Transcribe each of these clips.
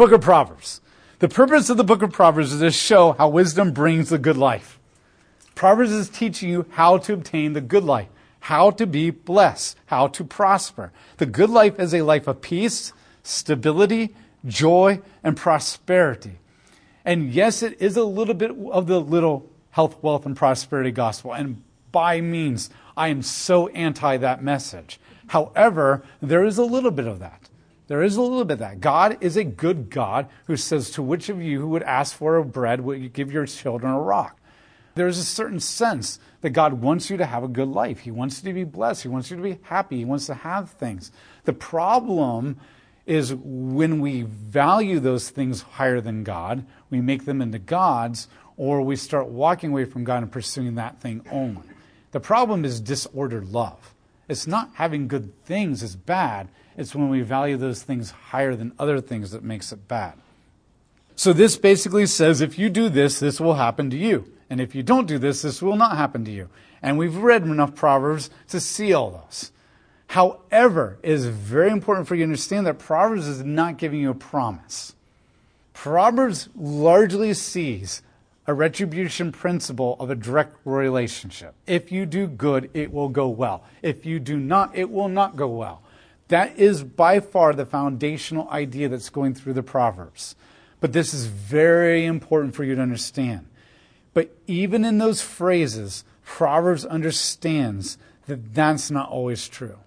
Book of Proverbs. The purpose of the book of Proverbs is to show how wisdom brings the good life. Proverbs is teaching you how to obtain the good life, how to be blessed, how to prosper. The good life is a life of peace, stability, joy, and prosperity. And yes, it is a little bit of the little health, wealth, and prosperity gospel. And by means, I am so anti that message. However, there is a little bit of that. There is a little bit of that. God is a good God who says, To which of you who would ask for a bread would you give your children a rock? There's a certain sense that God wants you to have a good life. He wants you to be blessed. He wants you to be happy. He wants to have things. The problem is when we value those things higher than God, we make them into gods, or we start walking away from God and pursuing that thing only. The problem is disordered love. It's not having good things is bad. It's when we value those things higher than other things that makes it bad. So this basically says if you do this, this will happen to you. And if you don't do this, this will not happen to you. And we've read enough Proverbs to see all those. However, it is very important for you to understand that Proverbs is not giving you a promise. Proverbs largely sees a retribution principle of a direct relationship. If you do good, it will go well. If you do not, it will not go well. That is by far the foundational idea that's going through the Proverbs. But this is very important for you to understand. But even in those phrases, Proverbs understands that that's not always true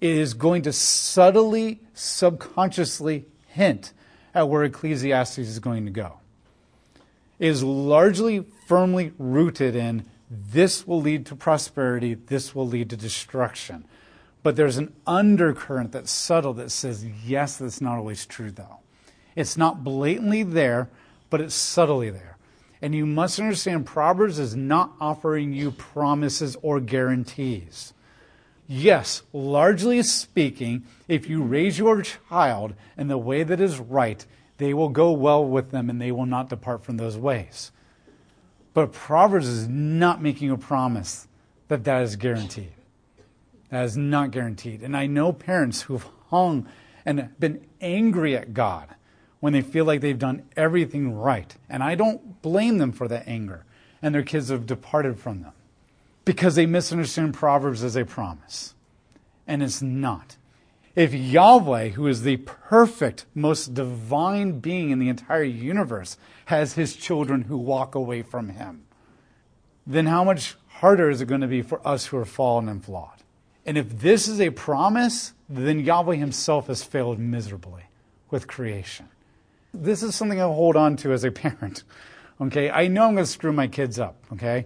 it is going to subtly, subconsciously hint at where Ecclesiastes is going to go. Is largely firmly rooted in this will lead to prosperity, this will lead to destruction. But there's an undercurrent that's subtle that says, yes, that's not always true, though. It's not blatantly there, but it's subtly there. And you must understand Proverbs is not offering you promises or guarantees. Yes, largely speaking, if you raise your child in the way that is right, they will go well with them and they will not depart from those ways. But Proverbs is not making a promise that that is guaranteed. That is not guaranteed. And I know parents who've hung and been angry at God when they feel like they've done everything right. And I don't blame them for that anger. And their kids have departed from them because they misunderstand Proverbs as a promise. And it's not. If Yahweh, who is the perfect, most divine being in the entire universe, has his children who walk away from him, then how much harder is it going to be for us who are fallen and flawed? And if this is a promise, then Yahweh himself has failed miserably with creation. This is something I hold on to as a parent. Okay, I know I'm going to screw my kids up. Okay,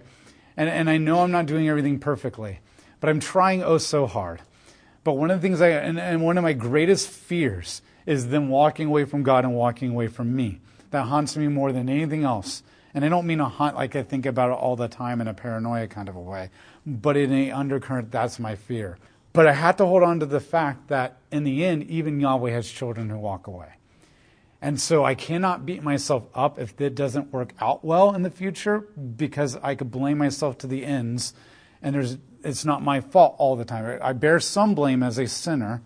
and, and I know I'm not doing everything perfectly, but I'm trying oh so hard. But one of the things I, and, and one of my greatest fears is them walking away from God and walking away from me. That haunts me more than anything else. And I don't mean a haunt like I think about it all the time in a paranoia kind of a way, but in a undercurrent, that's my fear. But I have to hold on to the fact that in the end, even Yahweh has children who walk away. And so I cannot beat myself up if it doesn't work out well in the future because I could blame myself to the ends and there's it's not my fault all the time. I bear some blame as a sinner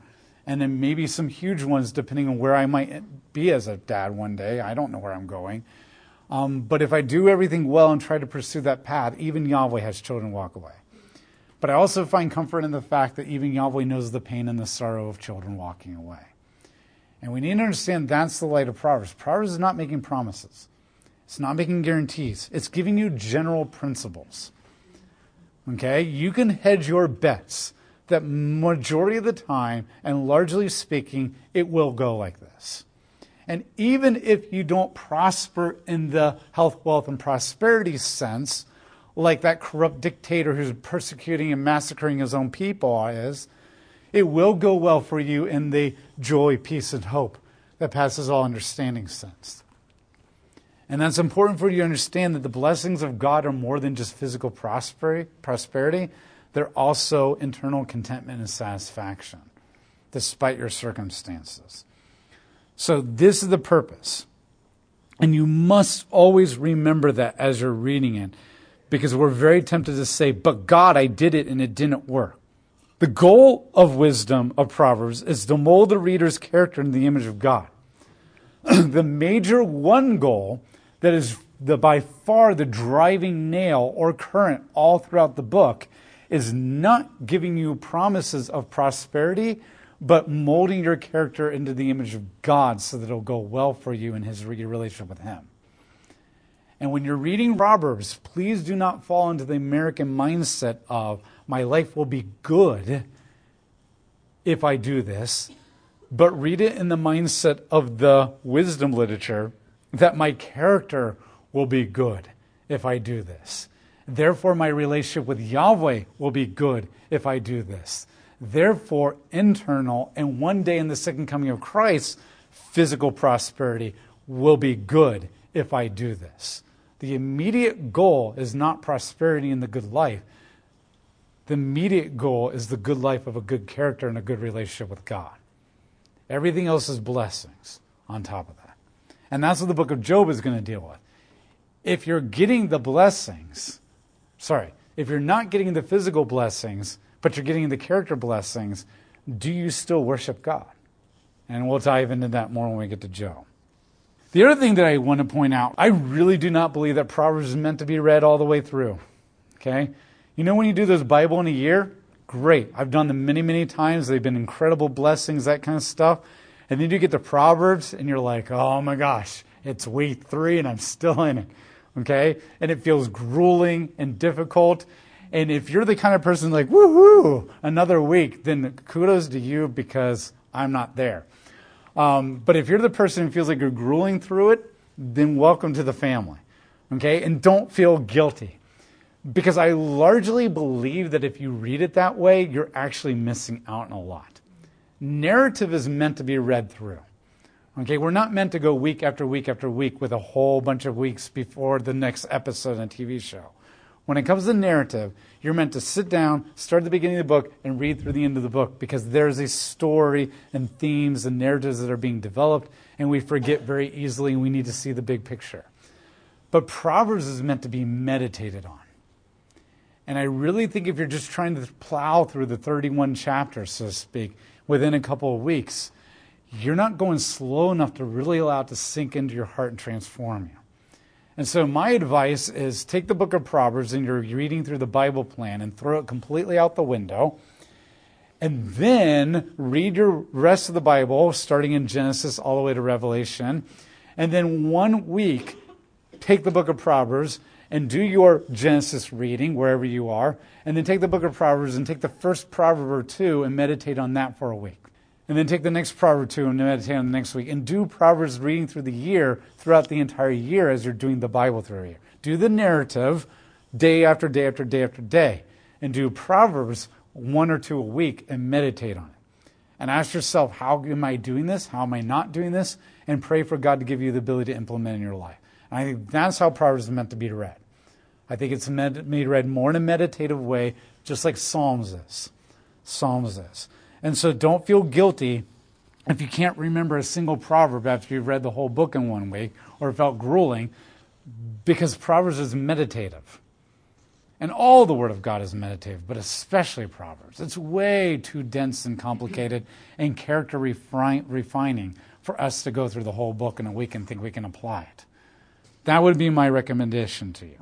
and then maybe some huge ones depending on where I might be as a dad one day. I don't know where I'm going. Um, but if I do everything well and try to pursue that path, even Yahweh has children walk away. But I also find comfort in the fact that even Yahweh knows the pain and the sorrow of children walking away. And we need to understand that's the light of Proverbs. Proverbs is not making promises, it's not making guarantees, it's giving you general principles. Okay? You can hedge your bets that majority of the time, and largely speaking, it will go like this. And even if you don't prosper in the health, wealth, and prosperity sense, like that corrupt dictator who's persecuting and massacring his own people is, it will go well for you in the joy, peace, and hope that passes all understanding sense. And that's important for you to understand that the blessings of God are more than just physical prosperity, they're also internal contentment and satisfaction, despite your circumstances. So, this is the purpose. And you must always remember that as you're reading it, because we're very tempted to say, But God, I did it and it didn't work. The goal of wisdom of Proverbs is to mold the reader's character in the image of God. the major one goal that is the by far the driving nail or current all throughout the book is not giving you promises of prosperity, but molding your character into the image of God so that it'll go well for you in his relationship with him. And when you're reading Proverbs, please do not fall into the American mindset of my life will be good if I do this, but read it in the mindset of the wisdom literature that my character will be good if I do this. Therefore, my relationship with Yahweh will be good if I do this. Therefore, internal and one day in the second coming of Christ, physical prosperity will be good if I do this. The immediate goal is not prosperity in the good life. The immediate goal is the good life of a good character and a good relationship with God. Everything else is blessings on top of that. And that's what the book of Job is going to deal with. If you're getting the blessings, sorry, if you're not getting the physical blessings, but you're getting the character blessings, do you still worship God? And we'll dive into that more when we get to Job. The other thing that I want to point out, I really do not believe that Proverbs is meant to be read all the way through. Okay? You know when you do this Bible in a year? Great. I've done them many, many times. They've been incredible blessings, that kind of stuff. And then you get to Proverbs and you're like, oh my gosh, it's week three and I'm still in it. Okay? And it feels grueling and difficult. And if you're the kind of person like, woohoo, another week, then kudos to you because I'm not there. Um, but if you're the person who feels like you're grueling through it, then welcome to the family. Okay? And don't feel guilty. Because I largely believe that if you read it that way, you're actually missing out on a lot. Narrative is meant to be read through. Okay, we're not meant to go week after week after week with a whole bunch of weeks before the next episode in a TV show. When it comes to narrative, you're meant to sit down, start at the beginning of the book, and read through the end of the book because there's a story and themes and narratives that are being developed, and we forget very easily, and we need to see the big picture. But Proverbs is meant to be meditated on. And I really think if you're just trying to plow through the 31 chapters, so to speak, within a couple of weeks, you're not going slow enough to really allow it to sink into your heart and transform you. And so, my advice is take the book of Proverbs and you're reading through the Bible plan and throw it completely out the window. And then read your rest of the Bible, starting in Genesis all the way to Revelation. And then one week, take the book of Proverbs and do your Genesis reading wherever you are. And then take the book of Proverbs and take the first proverb or two and meditate on that for a week and then take the next proverb two and meditate on the next week, and do Proverbs reading through the year, throughout the entire year as you're doing the Bible through a year. Do the narrative day after day after day after day, and do Proverbs one or two a week and meditate on it. And ask yourself, how am I doing this? How am I not doing this? And pray for God to give you the ability to implement in your life. I think that's how Proverbs is meant to be read. I think it's meant to be read more in a meditative way, just like Psalms is. Psalms is. And so don't feel guilty if you can't remember a single proverb after you've read the whole book in one week or felt grueling, because Proverbs is meditative. And all the Word of God is meditative, but especially Proverbs. It's way too dense and complicated and character refining for us to go through the whole book in a week and think we can apply it. That would be my recommendation to you.